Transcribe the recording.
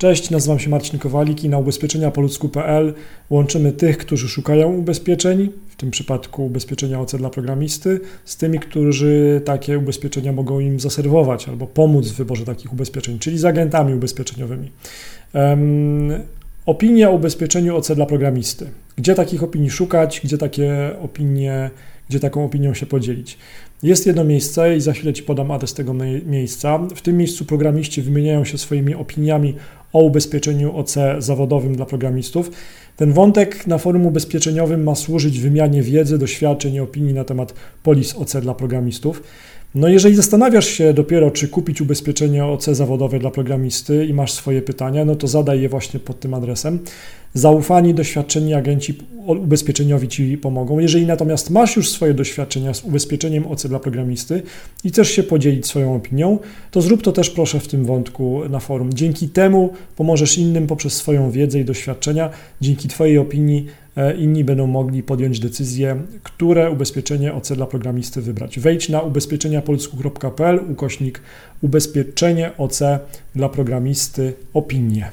Cześć, nazywam się Marcin Kowalik i na ubezpieczeniapoludzku.pl łączymy tych, którzy szukają ubezpieczeń, w tym przypadku ubezpieczenia OC dla programisty, z tymi, którzy takie ubezpieczenia mogą im zaserwować albo pomóc w wyborze takich ubezpieczeń, czyli z agentami ubezpieczeniowymi. Um, opinie o ubezpieczeniu OC dla programisty. Gdzie takich opinii szukać, gdzie takie opinie, gdzie taką opinią się podzielić. Jest jedno miejsce i za chwilę Ci podam adres tego miejsca. W tym miejscu programiści wymieniają się swoimi opiniami o ubezpieczeniu OC zawodowym dla programistów. Ten wątek na forum ubezpieczeniowym ma służyć wymianie wiedzy, doświadczeń i opinii na temat polis OC dla programistów. No jeżeli zastanawiasz się dopiero, czy kupić ubezpieczenie OC zawodowe dla programisty i masz swoje pytania, no to zadaj je właśnie pod tym adresem. Zaufani, doświadczeni agenci ubezpieczeniowi Ci pomogą. Jeżeli natomiast masz już swoje doświadczenia z ubezpieczeniem OC dla programisty i chcesz się podzielić swoją opinią, to zrób to też proszę w tym wątku na forum. Dzięki temu pomożesz innym poprzez swoją wiedzę i doświadczenia. Dzięki Twojej opinii e, inni będą mogli podjąć decyzję, które ubezpieczenie OC dla programisty wybrać. Wejdź na ubezpieczeniapolsku.pl ukośnik ubezpieczenie OC dla programisty opinie.